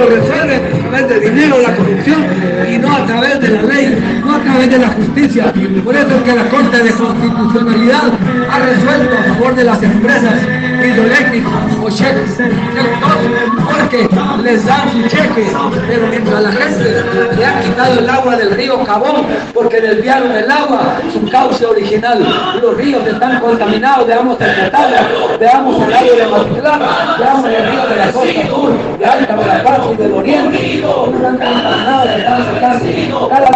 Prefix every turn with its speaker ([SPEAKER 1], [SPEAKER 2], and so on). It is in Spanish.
[SPEAKER 1] lo resuelven a través de dinero, la corrupción y no a través de la ley, no a través de la justicia. Por eso es que la Corte de Constitucionalidad ha resuelto a favor de las empresas hidroeléctricas o cheques, les dan su cheque, pero mientras la gente le ha quitado el agua del río Cabón, porque desviaron el agua, su cauce original, los ríos están contaminados, veamos el Catala, veamos el lago de Matitlán, veamos el río de la costa sur, de Alta Veracruz y del Oriente, están contaminados, están secando.